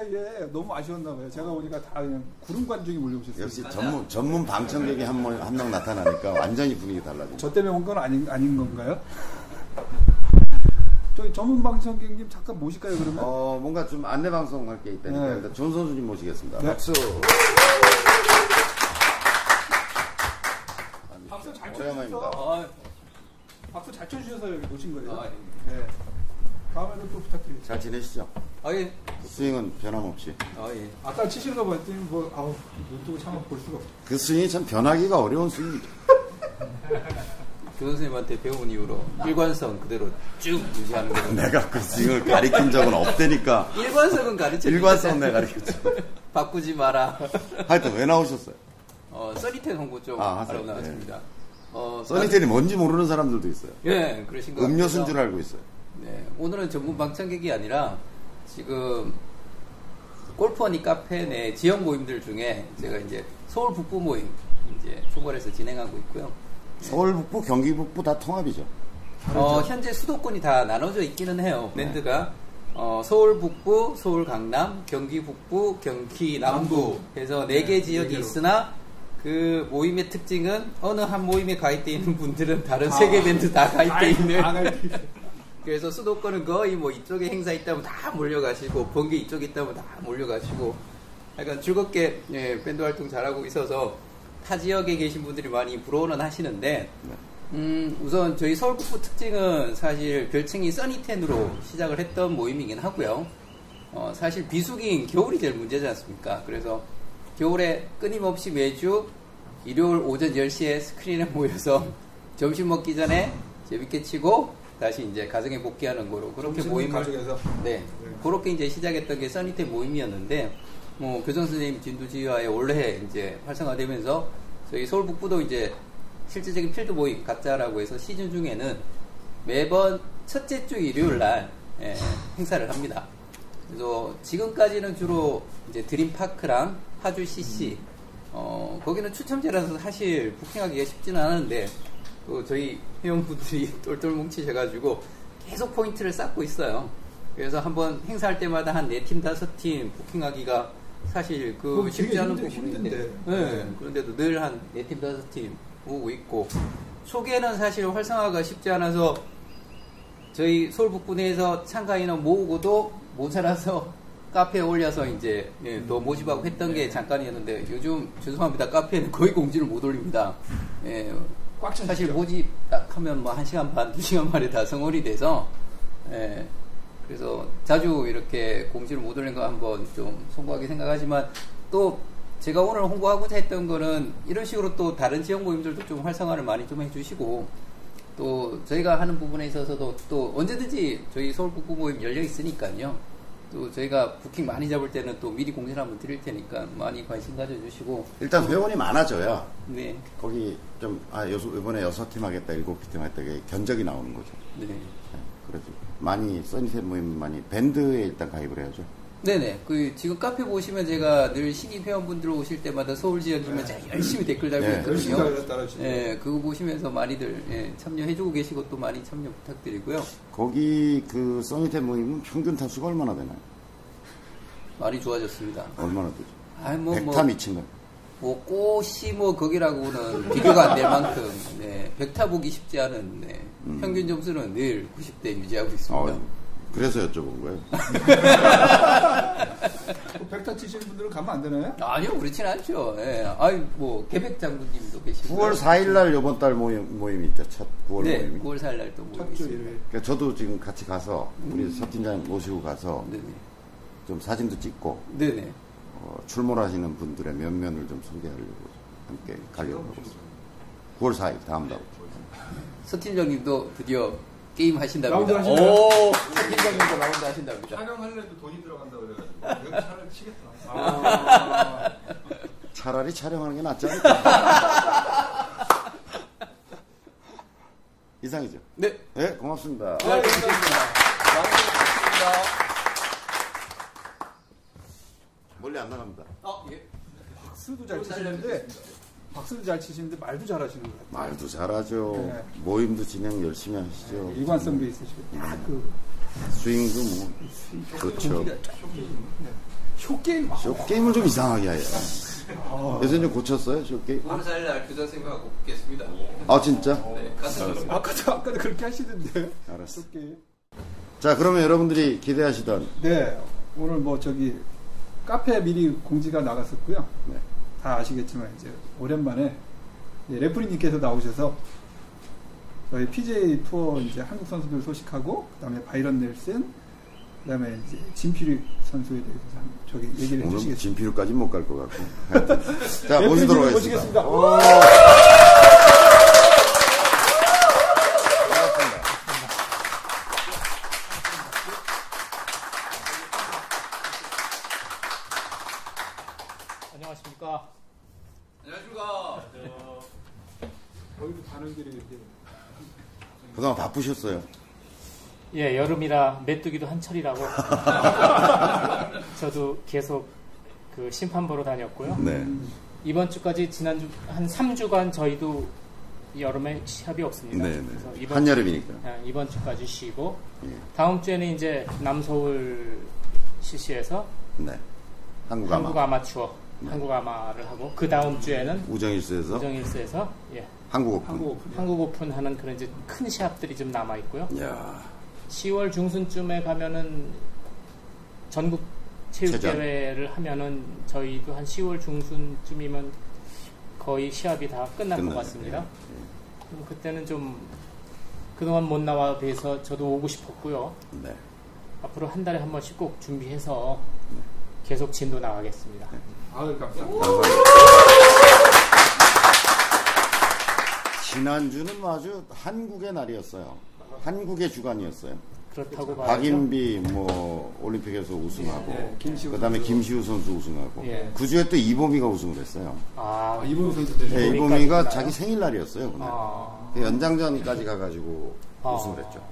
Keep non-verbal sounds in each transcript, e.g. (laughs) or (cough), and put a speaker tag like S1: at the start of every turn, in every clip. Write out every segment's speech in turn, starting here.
S1: 사이에 너무 아쉬웠나 봐요. 제가 오니까 다 그냥 구름 관중이 몰려오셨어요.
S2: 역시 전문 전문 방청객이 한명 한 명 나타나니까 완전히 분위기 달라지죠.
S1: 저 때문에 온 건 아닌 아닌 건가요? 저희 전문 방청객님 잠깐 모실까요 그러면?
S2: 어 뭔가 좀 안내 방송 할 게 있다니까
S1: 네.
S2: 일단 존 선수님 모시겠습니다.
S1: 네.
S2: 박수.
S1: 박수 잘. 쳐주셔서
S3: 아,
S1: 박수 잘 쳐주셔서 여기 모신 거예요.
S3: 아, 예.
S1: 네. 다음에도 또 부탁드리겠습니다.
S2: 잘 지내시죠?
S3: 아, 예.
S2: 스윙은 변함없이.
S3: 아, 예.
S1: 아까 치시는 거 봤더니 뭐 아우 눈 뜨고 참아 볼 수가 없어.
S2: 그 스윙이 참 변하기가 어려운 스윙이죠. (laughs)
S3: 교 선생님한테 배운 이후로 일관성 그대로 쭉 유지하는 거. (laughs)
S2: 내가 그 스윙을 가리킨 적은 없다니까.
S3: 일관성은 가르쳐
S2: 일관성 내가 가르쳤죠. (laughs)
S3: 바꾸지 마라.
S2: 하여튼 왜 나오셨어요?
S3: 어, 써니텐 홍보 좀
S2: 아,
S3: 하러
S2: 하세요.
S3: 나왔습니다. 어,
S2: 써니텔이 뭔지 모르는 사람들도 있어요.
S3: 예, 그러신 것
S2: 음료수인. 줄 알고 있어요.
S3: 네, 오늘은 전문 방청객이 아니라 지금 골프원이 카페 내 지역 모임들 중에 제가 이제 서울 북부 모임 이제 총괄해서 진행하고 있고요.
S2: 서울 북부, 경기 북부 다 통합이죠.
S3: 어, 현재 수도권이 다 나눠져 있기는 해요. 밴드가 어, 서울 북부, 서울 강남, 경기 북부, 경기 남부 해서 네 개 지역이
S1: 개로.
S3: 있으나 그 모임의 특징은 어느 한 모임에 가입되어 있는 분들은 다른 세 개 밴드 다 가입되어 있는. 그래서 수도권은 거의 뭐 이쪽에 행사 있다면 다 몰려가시고 번개 이쪽에 있다면 다 몰려가시고 약간 즐겁게 예, 밴드 활동 잘하고 있어서 타 지역에 계신 분들이 많이 부러워는 하시는데 음, 우선 저희 서울 북부 특징은 사실 별칭이 써니텐으로 시작을 했던 모임이긴 하고요. 어, 사실 비수기인 겨울이 제일 문제지 않습니까? 그래서 겨울에 끊임없이 매주 일요일 오전 10시에 스크린에 모여서 (laughs) 점심 먹기 전에 재밌게 치고 다시 이제 가정에 복귀하는 거로 그렇게 모임을
S1: 가족에서.
S3: 네. 그렇게 이제 시작했던 게 써니텐 모임이었는데, 뭐, 교정 선생님 진두지휘하에 올해 이제 활성화되면서 저희 서울 북부도 이제 실질적인 필드 모임 갖자라고 해서 시즌 중에는 매번 첫째 주 일요일 날 예, 행사를 합니다. 그래서 지금까지는 주로 이제 드림파크랑 하주 CC, 어, 거기는 추첨제라서 사실 부킹하기가 쉽지는 않은데, 또 저희 회원분들이 (laughs) 똘똘 뭉치셔가지고 계속 포인트를 쌓고 있어요. 그래서 한번 행사할 때마다 한 네 팀 다섯 팀 부킹하기가 사실 그 쉽지 않은
S1: 힘들-
S3: 부분인데,
S1: 힘든데.
S3: 네, 그런데도 늘 한 네 팀 다섯 팀 오고 있고. 초기에는 사실 활성화가 쉽지 않아서 저희 서울 북부 내에서 참가 인원 모으고도 모자라서 (laughs) 카페에 올려서 이제 예, 또 모집하고 했던 게 잠깐이었는데 요즘 죄송합니다. 카페에는 거의 공지를 못 올립니다. 예,
S1: 꽉 차시죠?
S3: 사실 모집 딱 하면 뭐 1시간 반, 2시간 만에 다 성원이 돼서 예, 그래서 자주 이렇게 공지를 못 올린 거 한번 좀 송구하게 생각하지만 또 제가 오늘 홍보하고자 했던 거는 이런 식으로 또 다른 지역 모임들도 좀 활성화를 많이 좀 해주시고 또 저희가 하는 부분에 있어서도 또 언제든지 저희 서울 북부 모임 열려 있으니까요. 또 저희가 부킹 많이 잡을 때는 또 미리 공지를 한번 드릴 테니까 많이 관심 가져주시고
S2: 일단 회원이 많아져야
S3: 네,
S2: 거기 좀, 아, 여 이번에 여섯 팀 하겠다, 일곱 팀 하겠다, 견적이 나오는 거죠.
S3: 네.
S2: 네, 그래서 많이, 써니셋 모임 많이, 밴드에 일단 가입을 해야죠.
S3: 네네. 그 지금 카페 보시면 제가 늘 신입 회원분들 오실 때마다 서울 지역이면 제가 열심히 댓글 달고
S2: 네.
S1: 열심히
S3: 있거든요.
S1: 따라주시고.
S3: 예, 그거 보시면서 많이들 예, 참여해주고 계시고 또 많이 참여 부탁드리고요.
S2: 거기 그 써니셋 모임은 평균 타수가 얼마나 되나요?
S3: 많이 좋아졌습니다.
S2: 얼마나 되죠?
S3: 아이 뭐 뭐,
S2: 백타 미친 거.
S3: 뭐 꽃이 뭐 거기라고는 비교가 안 될 만큼 네, 백타 보기 쉽지 않은 네, 평균 점수는 늘 90대 유지하고 있습니다.
S2: 어, 그래서 여쭤본 거예요.
S1: 그 백타 치시는 분들은 가면 안 되나요?
S3: 아니요, 그렇진 않죠. 예. 아이 뭐 개백 장군님도 계시고.
S2: 9월 4일날 이번 달 모임, 모임이 있죠. 첫 9월
S3: 네,
S2: 모임이.
S3: 9월 4일 날 또 모임
S1: 첫주
S3: 있습니다.
S1: 일요일.
S2: 그러니까 저도 지금 같이 가서 우리 서 팀장 모시고 가서
S3: 네네.
S2: 좀 사진도 찍고
S3: 네네.
S2: 어, 출몰하시는 분들의 면면을 좀 소개하려고 함께 가려고 하고 있습니다. 9월 4일 다음 달.
S3: 서 팀장님도 드디어 게임 하신답니다.
S1: 라운드 하시나요?
S3: 오, 서 팀장님도 라운드 하신답니다.
S4: 촬영하려도 돈이 들어간다 그래가지고 여기 차라리 치겠다.
S1: 아,
S2: 차라리 촬영하는 게 낫지 않을까? (laughs) 이상이죠.
S3: 네.
S2: 네, 고맙습니다.
S3: 잘 부탁드립니다. 라운드 부탁드립니다.
S2: 멀리 안 나갑니다.
S3: 어, 예.
S1: 박수도 잘 치시는데 박수도 잘 치시는데 말도 잘하시는 것 같아요.
S2: 말도 잘하죠.
S1: 네.
S2: 모임도 진행 열심히 하시죠.
S1: 일관성도 있으시고 딱그
S2: 스윙도 뭐 좋죠.
S1: 조금, 네. short game. 아,
S2: short game을 좀 이상하게 해요. 요새 좀 고쳤어요, short game?
S3: 5월 4일 날 교장 선생님하고 뵙겠습니다.
S2: 아, 진짜?
S3: 네, 가서
S1: 아까도, 아까도 그렇게 하시던데.
S2: 알았어.
S1: short game.
S2: 자, 그러면 여러분들이 기대하시던
S1: 네, 오늘 뭐 저기 카페 미리 공지가 나갔었고요.
S2: 네.
S1: 다 아시겠지만 이제 오랜만에 네, 레프리님께서 나오셔서 저희 PGA 투어 이제 한국 선수들 소식하고 그다음에 바이런 넬슨 그다음에 이제 진필익 선수에 대해서 한- 저기 얘기를 해주시겠습니다.
S2: 진피루까지 못 갈 것 같고. (laughs) 자,
S1: 네,
S2: 모시도록 하겠습니다.
S1: 모시겠습니다.
S2: 오.
S5: 안녕하십니까.
S3: 안녕하십니까.
S1: 거기도 가는 이렇게
S2: 그동안 바쁘셨어요.
S5: 예, 여름이라 메뚜기도 한철이라고. (laughs) 저도 계속 그 심판 보러 다녔고요.
S2: 네.
S5: 이번 주까지 지난주 한 3주간 저희도 여름에 시합이 없습니다.
S2: 네, 네. 한여름이니까.
S5: 예, 이번 주까지 쉬고
S2: 예.
S5: 다음 주에는 이제 남서울 CC에서
S2: 네. 한국 아마.
S5: 한국 아마추어
S2: 네.
S5: 한국 아마를 하고 그 다음 주에는
S2: 우정힐스에서
S5: 우정힐스에서 예,
S2: 한국 오픈.
S1: 한국 오픈.
S5: 한국 오픈 하는 그런 이제 큰 시합들이 좀 남아 있고요.
S2: 야
S5: 10월 중순쯤에 가면은 전국 체육대회를 하면은 저희도 한 10월 중순쯤이면 거의 시합이 다 끝날 것
S2: 끝나요.
S5: 같습니다.
S2: 예,
S5: 그럼 그때는 좀 그동안 못 나와 뵈서 저도 오고 싶었고요.
S2: 예. 네.
S5: 앞으로 한 달에 한 번씩 꼭 준비해서 계속 진도 나가겠습니다.
S1: 아유 감사합니다.
S2: 감사합니다. 지난주는 뭐 아주 한국의 날이었어요. 한국의 주간이었어요.
S5: 그렇다고 봐야죠.
S2: 박인비 뭐 올림픽에서 우승하고
S1: 네, 김시우
S2: 그다음에
S1: 선수.
S2: 김시우 선수 우승하고
S5: 예.
S2: 그 주에 또 이범희가 우승을 했어요.
S5: 아,
S1: 아, 이범 선수 되죠.
S2: 네,
S5: 있나요?
S2: 자기 생일날이었어요. 그날.
S5: 아.
S2: 그 연장전까지 가가지고
S5: 아.
S2: 우승을 했죠.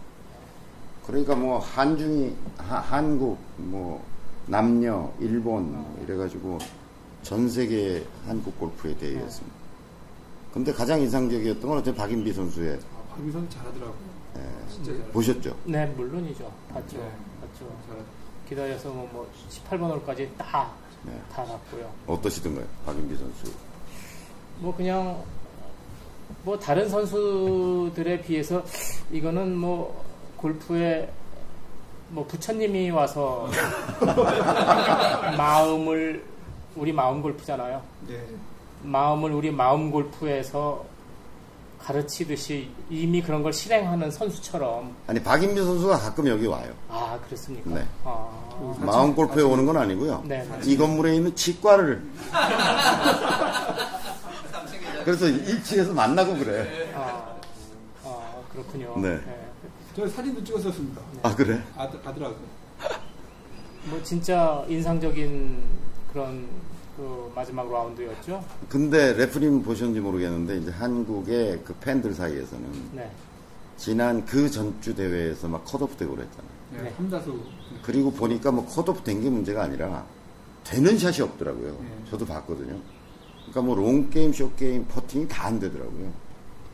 S2: 그러니까 뭐 한중이 하- 한국 뭐 남녀 일본 뭐 이래가지고 전 세계 한국 골프의 대회였습니다. 근데 가장 인상적이었던 건 어쨌든 박인비 선수의
S1: 아, 박민 선수 잘하더라고요.
S2: 예,
S1: 진짜 잘하더라고요.
S2: 보셨죠?
S5: 네, 물론이죠. 봤죠.
S1: 네.
S5: 봤죠.
S1: 잘하더라고요.
S5: 기다려서 뭐, 뭐 18번 홀까지 다,
S2: 네.
S5: 다 갔고요.
S2: 어떠시던가요, 박인비 선수?
S5: 뭐 그냥 뭐 다른 선수들에 비해서 이거는 뭐 골프에 뭐 부처님이 와서 (laughs) 마음을 우리 마음 골프잖아요.
S1: 네.
S5: 마음을 우리 마음 골프에서 가르치듯이 이미 그런 걸 실행하는 선수처럼
S2: 아니 박인비 선수가 가끔 여기 와요.
S5: 아 그렇습니까?
S2: 네.
S5: 아,
S2: 마음 골프에 오는 건 아니고요.
S5: 네, 네.
S2: 이 건물에 있는 치과를 그래서 1층에서 만나고 그래.
S5: 아, 아, 그렇군요.
S2: 네.
S1: 저 사진도 찍었었습니다.
S2: 아 그래?
S1: 아들, 아들하고.
S5: 뭐 진짜 인상적인 그런 그 마지막 라운드였죠.
S2: 근데 레프님 보셨는지 모르겠는데 이제 한국의 그 팬들 사이에서는
S5: 네.
S2: 지난 그 전주 대회에서 막 컷오프 되고 그랬잖아요.
S1: 네,
S5: 네.
S1: 함다수.
S2: 그리고 보니까 뭐 컷오프 된 게 문제가 아니라 되는 샷이 없더라고요.
S1: 네.
S2: 저도 봤거든요. 그러니까 뭐 롱게임, 숏게임, 퍼팅이 다 안 되더라고요.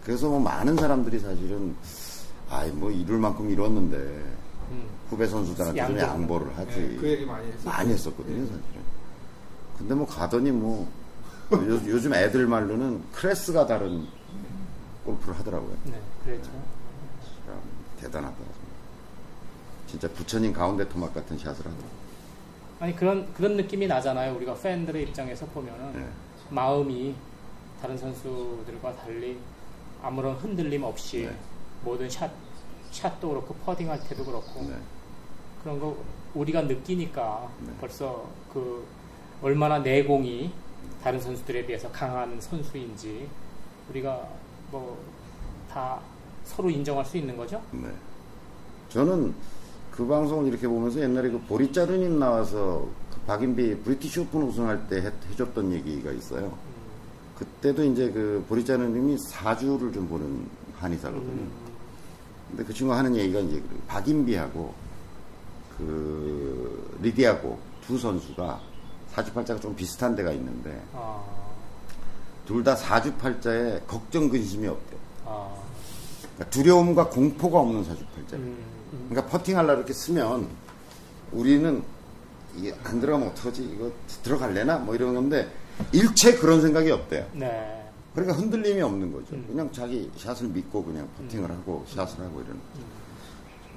S2: 그래서 뭐 많은 사람들이 사실은 아이 뭐 이룰 만큼 이뤘는데
S5: 음.
S2: 후배 선수들한테 좀
S5: 양보를.
S2: 하지.
S1: 네, 그 얘기 많이.
S2: 많이 했었거든요, 사실은. 근데 뭐 가더니 뭐 요, 요즘 애들 말로는 클래스가 다른 골프를 하더라고요.
S5: 네, 그랬죠.
S2: 참 대단하다. 진짜 부처님 가운데 토막 같은 샷을 하더라고요.
S5: 아니 그런 그런 느낌이 나잖아요. 우리가 팬들의 입장에서 보면은
S2: 네.
S5: 마음이 다른 선수들과 달리 아무런 흔들림 없이
S2: 네.
S5: 모든 샷 샷도 그렇고 퍼딩할 때도 그렇고
S2: 네.
S5: 그런 거 우리가 느끼니까
S2: 네.
S5: 벌써 그 얼마나 내공이 다른 선수들에 비해서 강한 선수인지 우리가 뭐 다 서로 인정할 수 있는 거죠.
S2: 네. 저는 그 방송을 이렇게 보면서 옛날에 그 보리 자르님 나와서 그 박인비 브리티시 오픈 우승할 때 해, 해줬던 얘기가 있어요. 그때도 이제 그 보리 자르님이 사주를 좀 보는 한의사거든요. 근데 그 친구가 하는 얘기가 이제 그 박인비하고 그 리디아고 두 선수가 사주팔자가 좀 비슷한 데가 있는데
S5: 아,
S2: 둘다 사주팔자에 걱정 근심이 없대.
S5: 아,
S2: 그러니까 두려움과 공포가 없는 사주팔자.
S5: 음, 음.
S2: 그러니까 퍼팅하려 이렇게 쓰면 우리는 이게 안 들어가면 어떡하지? 이거 들어갈래나? 뭐 이런 건데 일체 그런 생각이 없대요.
S5: 네.
S2: 그러니까 흔들림이 없는 거죠.
S5: 음.
S2: 그냥 자기 샷을 믿고 그냥 퍼팅을 하고 샷을 하고 이러는.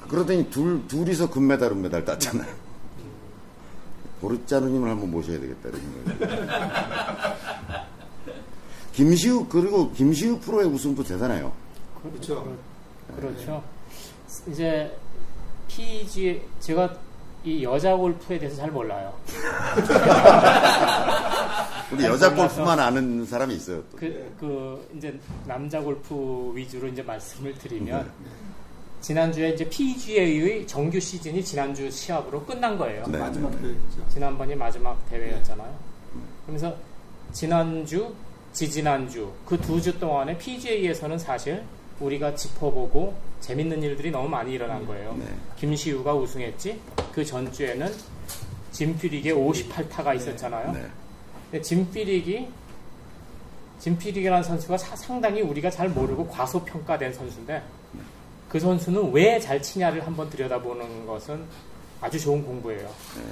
S2: 그러더니 둘, 둘이서 금메달, 은메달 땄잖아요. 보르자누님을 한번 모셔야 되겠다, 이런 생각이. 김시우, 그리고 김시우 프로의 우승도 대단해요.
S1: 그렇죠.
S5: 그렇죠. 이제 PG 제가 이 여자 골프에 대해서 잘 몰라요. (laughs)
S2: 우리 여자 골프만 아는 사람이 있어요. 또.
S5: 그, 그 이제 남자 골프 위주로 이제 말씀을 드리면 지난주에 이제 PGA의 정규 시즌이 지난주 시합으로 끝난 거예요.
S2: 네.
S1: 마지막 대회죠.
S5: 지난번이 마지막 대회였잖아요. 그러면서 지난주, 지지난주 그 두 주 동안에 PGA에서는 사실 우리가 짚어보고 재밌는 일들이 너무 많이 일어난 거예요.
S2: 네.
S5: 김시우가 우승했지. 그 전주에는 짐피릭의 58타가 있었잖아요.
S2: 네.
S5: 근데 짐피릭이 짐피릭이라는 선수가 사- 상당히 우리가 잘 모르고 과소평가된 선수인데 그 선수는 왜 잘 치냐를 한번 들여다보는 것은 아주 좋은 공부예요.
S2: 네.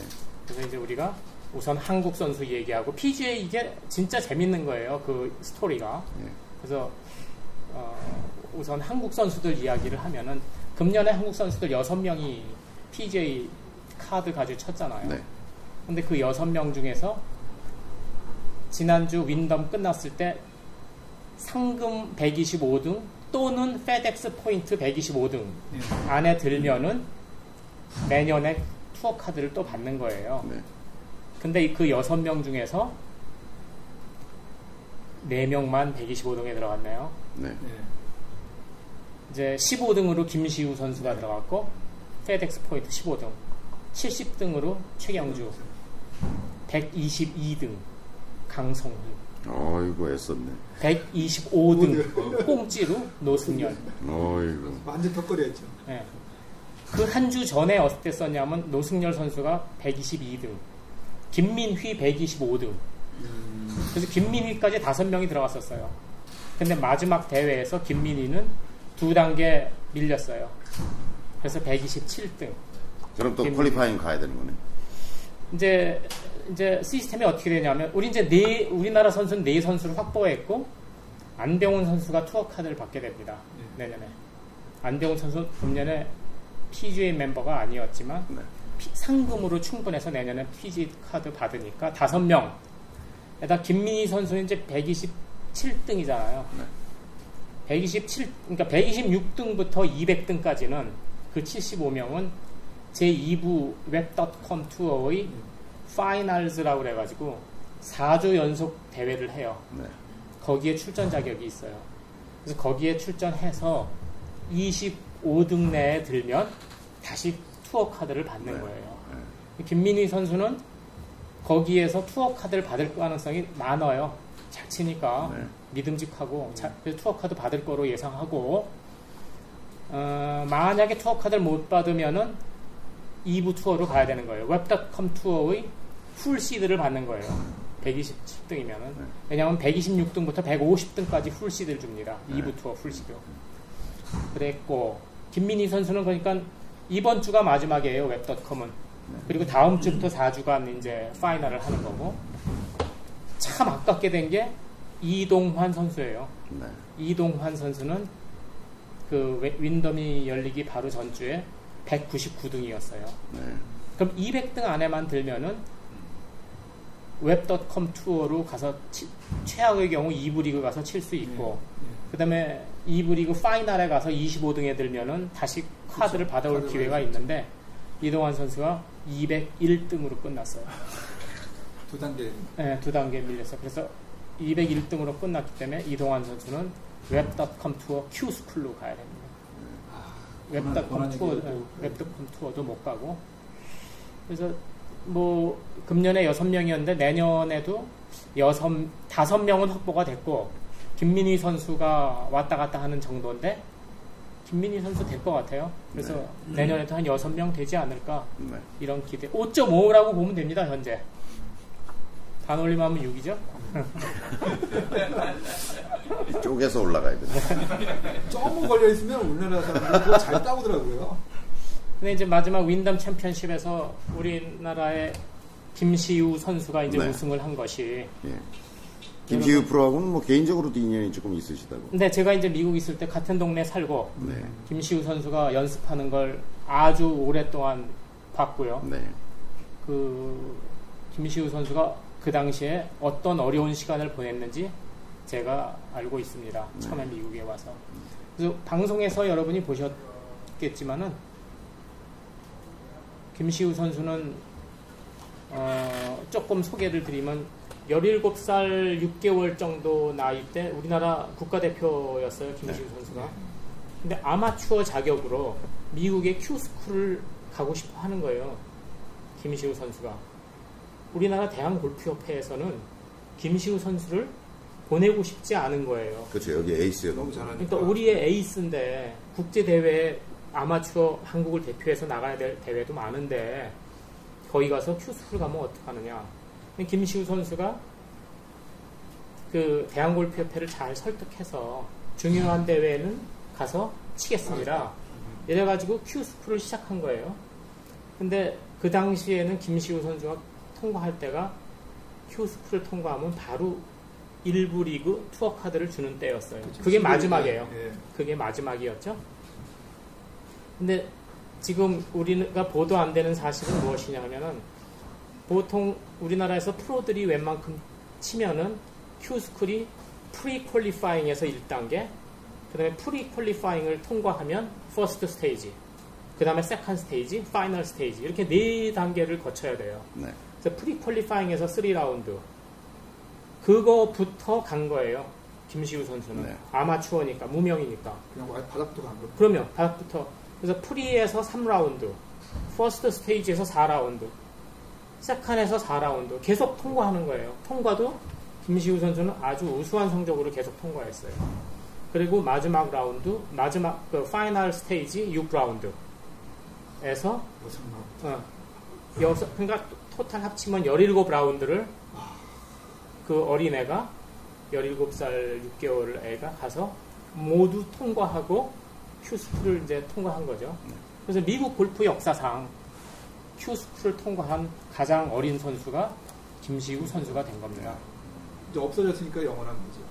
S5: 그래서 이제 우리가 우선 한국 선수 얘기하고 PGA 이게 진짜 재밌는 거예요. 그 스토리가.
S2: 네.
S5: 그래서 어, 우선 한국 선수들 이야기를 하면은 금년에 한국 선수들 6명이 PGA 카드 가지고 쳤잖아요.
S2: 네.
S5: 근데 그 6명 중에서 지난주 윈덤 끝났을 때 상금 125등 또는 페덱스 포인트 125등
S1: 예.
S5: 안에 들면은 매년에 투어 카드를 또 받는 거예요.
S2: 네.
S5: 근데 그 6명 중에서 4명만 125등에 들어갔네요.
S2: 네.
S1: 예.
S5: 이제 15등으로 김시우 선수가 들어갔고 페덱스 포인트 15등 70등으로 최경주 122등 강성훈
S2: 어이구, 애썼네.
S5: 125등 꽁찌로 노승열
S2: 어이구.
S1: 완전 턱걸이였죠.
S5: 예. 그한 주 전에 어땠었냐면 노승열 선수가 122등 김민휘 125등 그래서 김민휘까지 다섯 명이 들어갔었어요 근데 마지막 대회에서 김민휘는 두 단계 밀렸어요 그래서 127등
S2: 그럼 또
S5: 김-
S2: 퀄리파잉 가야 되는 거네.
S5: 이제 이제 시스템이 어떻게 되냐면 우리 이제 네 우리나라 선수는 네 선수를 확보했고 안병훈 선수가 투어 카드를 받게 됩니다 내년에 안병훈 선수 금년에 PGA 멤버가 아니었지만
S2: 네.
S5: 피- 상금으로 충분해서 내년에 PG 카드 받으니까 다섯 명. 에다 김민희 선수는 이제 127등이잖아요.
S2: 네.
S5: 127, 그러니까 126등부터 200등까지는 그 75명은 제2부 Web.com 투어의 Finals라고 그래가지고 4주 연속 대회를 해요.
S2: 네.
S5: 거기에 출전 자격이 있어요. 그래서 거기에 출전해서 25등 내에 들면 다시 투어 카드를 받는
S2: 네.
S5: 거예요. 김민휘 선수는 거기에서 투어 카드를 받을 가능성이 많아요. 잘 치니까
S2: 네.
S5: 믿음직하고 자- 투어 카드 받을 거로 예상하고 어, 만약에 투어 카드를 못 받으면은 2부 투어로 가야 되는 거예요. Web.com 투어의 full 시드를 받는 거예요. 127등이면은 왜냐하면 126등부터 150등까지 full 시드를 줍니다. 2부 투어 full 시드. 그랬고 김민휘 선수는 그러니까 이번 주가 마지막이에요. Web.com은. 그리고 다음 주부터 4주간 이제 final을 하는 거고 참 아깝게 된 게 이동환 선수예요.
S2: 네.
S5: 이동환 선수는 그 웨- Wyndham이 열리기 바로 전주에 199등이었어요.
S2: 네.
S5: 그럼 200등 안에만 들면은 Web.com 투어로 가서 치- 최악의 경우 2부 리그 가서 칠 수 있고 그 다음에 2부 리그 final에 가서 25등에 들면은 다시 카드를 받아올
S1: 카드를
S5: 기회가
S1: 수
S5: 있는데 이동환 선수가 201등으로 끝났어요. (laughs)
S1: 두 단계.
S5: 네, 두 단계 밀렸어요. 그래서 201등으로 끝났기 때문에 이동환 선수는 Web.com 투어 Q-School로 가야 됩니다. Web.com
S1: 권한-
S5: 투어, Web.com 투어도 못 가고. 그래서 뭐 금년에 여섯 명이었는데 내년에도 여섯 다섯 명은 확보가 됐고 김민휘 선수가 왔다 갔다 하는 정도인데 김민휘 선수 될 것 같아요. 그래서 내년에도 한 여섯 명 되지 않을까
S2: 네.
S5: 이런 기대. 5.5라고 보면 됩니다 현재. 반올림하면 6이죠.
S2: 쪼개서 올라가야 돼. (laughs)
S1: 조금 걸려 있으면 우리나라 사람들 그거 잘 따오더라고요.
S5: 근데 이제 마지막 윈덤 챔피언십에서 우리나라의 김시우 선수가 이제
S2: 네.
S5: 우승을 한 것이
S2: 예. 김시우 프로하고는 뭐 개인적으로도 인연이 조금 있으시다고.
S5: 근데 제가 이제 미국 있을 때 같은 동네 살고
S2: 네.
S5: 김시우 선수가 연습하는 걸 아주 오랫동안 봤고요.
S2: 네.
S5: 그 김시우 선수가 그 당시에 어떤 어려운 시간을 보냈는지 제가 알고 있습니다. 처음에 미국에 와서. 그래서 방송에서 여러분이 보셨겠지만은 김시우 선수는 어, 조금 소개를 드리면 17살 6개월 정도 나이 때 우리나라 국가대표였어요. 김시우 선수가. 근데 아마추어 자격으로 미국의 Q-School을 가고 싶어 하는 거예요. 김시우 선수가. 우리나라 대한골프협회에서는 김시우 선수를 보내고 싶지 않은 거예요.
S2: 그렇죠. 여기 에이스였
S4: 너무 잘하니까.
S5: 그러니까 우리의 에이스인데 국제 대회 아마추어 한국을 대표해서 나가야 될 대회도 많은데 거기 가서 Q-School 가면 어떡하느냐. 김시우 선수가 그 대한골프협회를 잘 설득해서 중요한 대회는 가서 치겠습니다. 이래가지고 Q-School을 시작한 거예요. 근데 그 당시에는 김시우 선수가 통과할 때가 Q-School을 통과하면 바로 일부 리그 투어 카드를 주는 때였어요. 그게 마지막이에요.
S1: 예.
S5: 그게 마지막이었죠. 근데 지금 우리가 보도 안 되는 사실은 무엇이냐면은 보통 우리나라에서 프로들이 웬만큼 치면은 Q-School이 pre-qualifying에서 1단계, 그 다음에 pre-qualifying을 통과하면 first stage, 그 다음에 second stage, final stage 이렇게 네 단계를 거쳐야 돼요.
S2: 네.
S5: 그래서 pre-qualifying에서 3라운드 그거부터 간 거예요. 김시우 선수는
S2: 네.
S5: 아마추어니까 무명이니까
S1: 그냥 와 바닥부터 간 겁니다.
S5: 그러면 바닥부터 그래서 pre에서 3라운드 first stage에서 4라운드 second에서 4라운드 계속 통과하는 거예요. 통과도 김시우 선수는 아주 우수한 성적으로 계속 통과했어요. 그리고 마지막 라운드 마지막 그 final stage 6라운드에서
S1: 여섯 라운드.
S5: 어, 여섯, 그러니까 total 합치면 17라운드를 그 어린애가 17살 6개월 애가 가서 모두 통과하고 Q-School을 이제 통과한 거죠. 그래서 미국 골프 역사상 Q-School을 통과한 가장 어린 선수가 김시우 선수가 된 겁니다.
S1: 이제 없어졌으니까 영원한 거죠.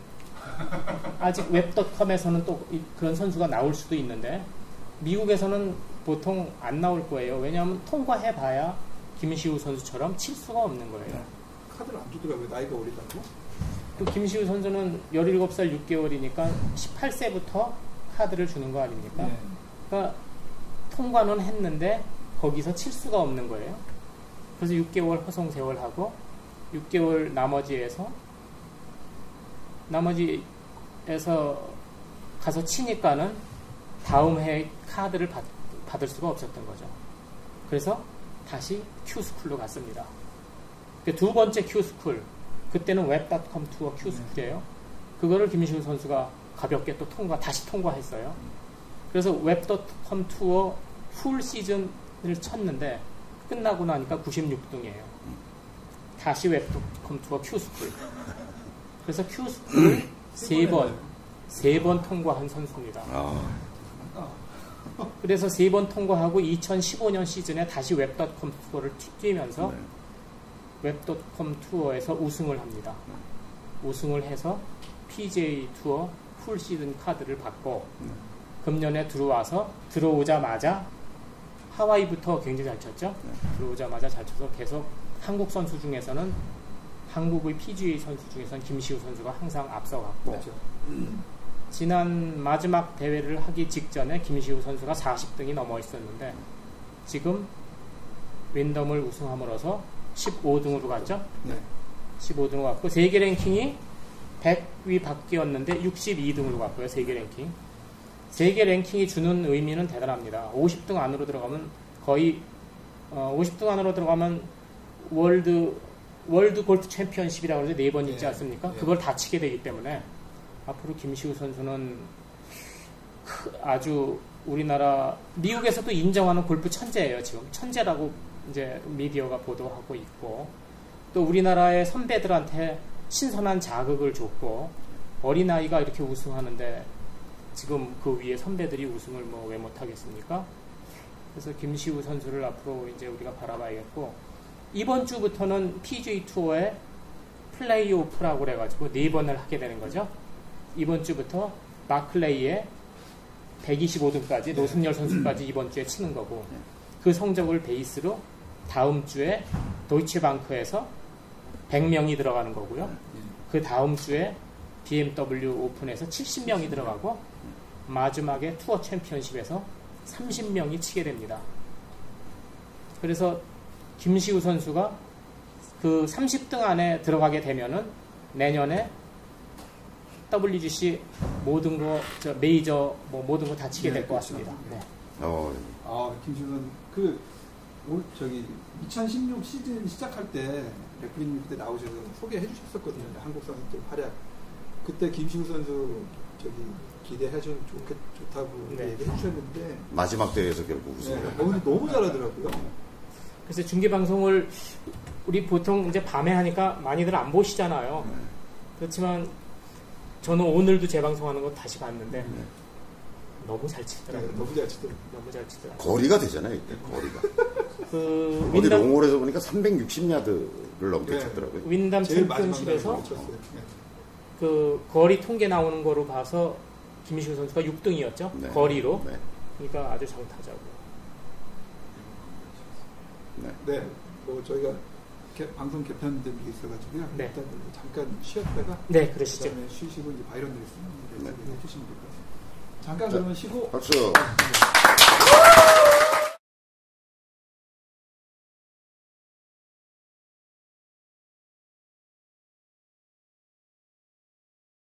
S1: (laughs)
S5: 아직 Web.com에서는 또 이- 그런 선수가 나올 수도 있는데 미국에서는 보통 안 나올 거예요. 왜냐하면 통과해봐야 김시우 선수처럼 칠 수가 없는 거예요.
S1: 카드를 안 주더라고요. 나이가 어리다고.
S5: 그 김시우 선수는 17살 6개월이니까 18세부터 카드를 주는 거 아닙니까?
S1: 네.
S5: 그러니까 통과는 했는데 거기서 칠 수가 없는 거예요. 그래서 6개월 허송 세월하고 6개월 나머지에서 나머지에서 가서 치니까는 다음 해 카드를 받, 받을 수가 없었던 거죠. 그래서 다시 Q-School로 갔습니다. 그두 번째 Q-School 그때는 Web.com 투어 Q-School이에요. 그거를 김시우 선수가 가볍게 또 통과 다시 통과했어요. 그래서 Web.com 투어 full 시즌을 쳤는데 끝나고 나니까 96등이에요. 다시 Web.com 투어 Q-School. 그래서 Q-School을 세 번, 세 번 통과한 선수입니다.
S2: 아,
S5: 그래서 세 번 통과하고 2015년 시즌에 다시 Web.com 투어를 뛰- 뛰면서
S2: 네.
S5: Web.com 투어에서 우승을 합니다. 우승을 해서 PGA 투어 full 시즌 카드를 받고 금년에 들어와서 들어오자마자 하와이부터 굉장히 잘 쳤죠. 들어오자마자 잘 쳐서 계속 한국 선수 중에서는 한국의 PGA 선수 중에서는 김시우 선수가 항상 앞서갔고
S1: 그렇죠.
S5: 지난 마지막 대회를 하기 직전에 김시우 선수가 40등이 넘어 있었는데 지금 윈덤을 우승함으로써 15등으로 갔죠.
S1: 네.
S5: 15등으로 갔고 세계 랭킹이 100위 밖이었는데 62등으로 갔고요. 세계 랭킹. 세계 랭킹이 주는 의미는 대단합니다. 50등 안으로 들어가면 거의 어, 50등 안으로 들어가면 월드 월드 골프 챔피언십이라고 해서 네번 있지
S1: 예.
S5: 않습니까?
S1: 예.
S5: 그걸 다 치게 되기 때문에 앞으로 김시우 선수는 크- 아주 우리나라 미국에서도 인정하는 골프 천재예요. 지금 천재라고 이제 미디어가 보도하고 있고 또 우리나라의 선배들한테 신선한 자극을 줬고 어린아이가 이렇게 우승하는데 지금 그 위에 선배들이 우승을 뭐 왜 못하겠습니까? 그래서 김시우 선수를 앞으로 이제 우리가 바라봐야겠고 이번 주부터는 PGA 투어의 플레이오프라고 그래가지고 네 번을 하게 되는 거죠. 이번 주부터 마클레이의 125등까지 노승열 선수까지 이번 주에 치는 거고 그 성적을 베이스로 다음 주에 도이치방크에서 100명이 들어가는 거고요. 그 다음 주에 BMW 오픈에서 70명이 들어가고 마지막에 투어 챔피언십에서 30명이 치게 됩니다. 그래서 김시우 선수가 그 30등 안에 들어가게 되면은 내년에 WGC 모든 거, 저 메이저 뭐 모든 거 다 치게
S1: 네,
S5: 될것
S1: 그렇죠.
S5: 같습니다. 네.
S2: 어,
S1: 아, 김시훈 그 올, 저기 2016 시즌 시작할 때 레프리님 그때 나오셔서 소개해 주셨었거든요. 한국 선수들 활약. 그때 김시우 선수 저기 기대해 좀 좋겠 좋다고
S5: 네.
S1: 얘기해 주셨는데
S2: 마지막 대회에서 결국
S1: 네,
S2: 우승을.
S1: 어, 근데 너무 잘하더라고요.
S5: 그래서 중계 방송을 우리 보통 이제 밤에 하니까 많이들 안 보시잖아요.
S2: 네.
S5: 그렇지만 저는 오늘도 재방송하는 거 다시 봤는데 너무 잘
S1: 네,
S5: 치더라고요.
S1: 너무 잘 치더라고요.
S5: 너무 잘 치더라고요.
S2: 거리가 되잖아요, 이때 거리가. (laughs)
S5: 그
S2: 어디
S5: 윈담,
S2: 롱홀에서 보니까 360야드를 넘게
S1: 네.
S2: 쳤더라고요.
S5: 윈담
S1: 제일 마지막
S5: 챔피언십에서.
S1: 네.
S5: 그 거리 통계 나오는 거로 봐서 김시우 선수가 6등이었죠.
S2: 네.
S5: 거리로.
S2: 네.
S5: 그러니까 아주 장타자고.
S2: 네.
S1: 네, 뭐 저희가 개- 방송 개편된 게 있어가지고요.
S5: 네.
S1: 일단 뭐 잠깐 쉬었다가
S5: 네, 그러시죠.
S1: 그다음에 쉬시고 이제 바이런 릴슨
S2: 네.
S1: 얘기해 주시면 될 것 같아요. 잠깐
S2: 자,
S1: 그러면 쉬고
S2: 박수.
S1: 아, 네.